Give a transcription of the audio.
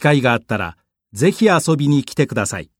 機会があったら、ぜひ遊びに来てください。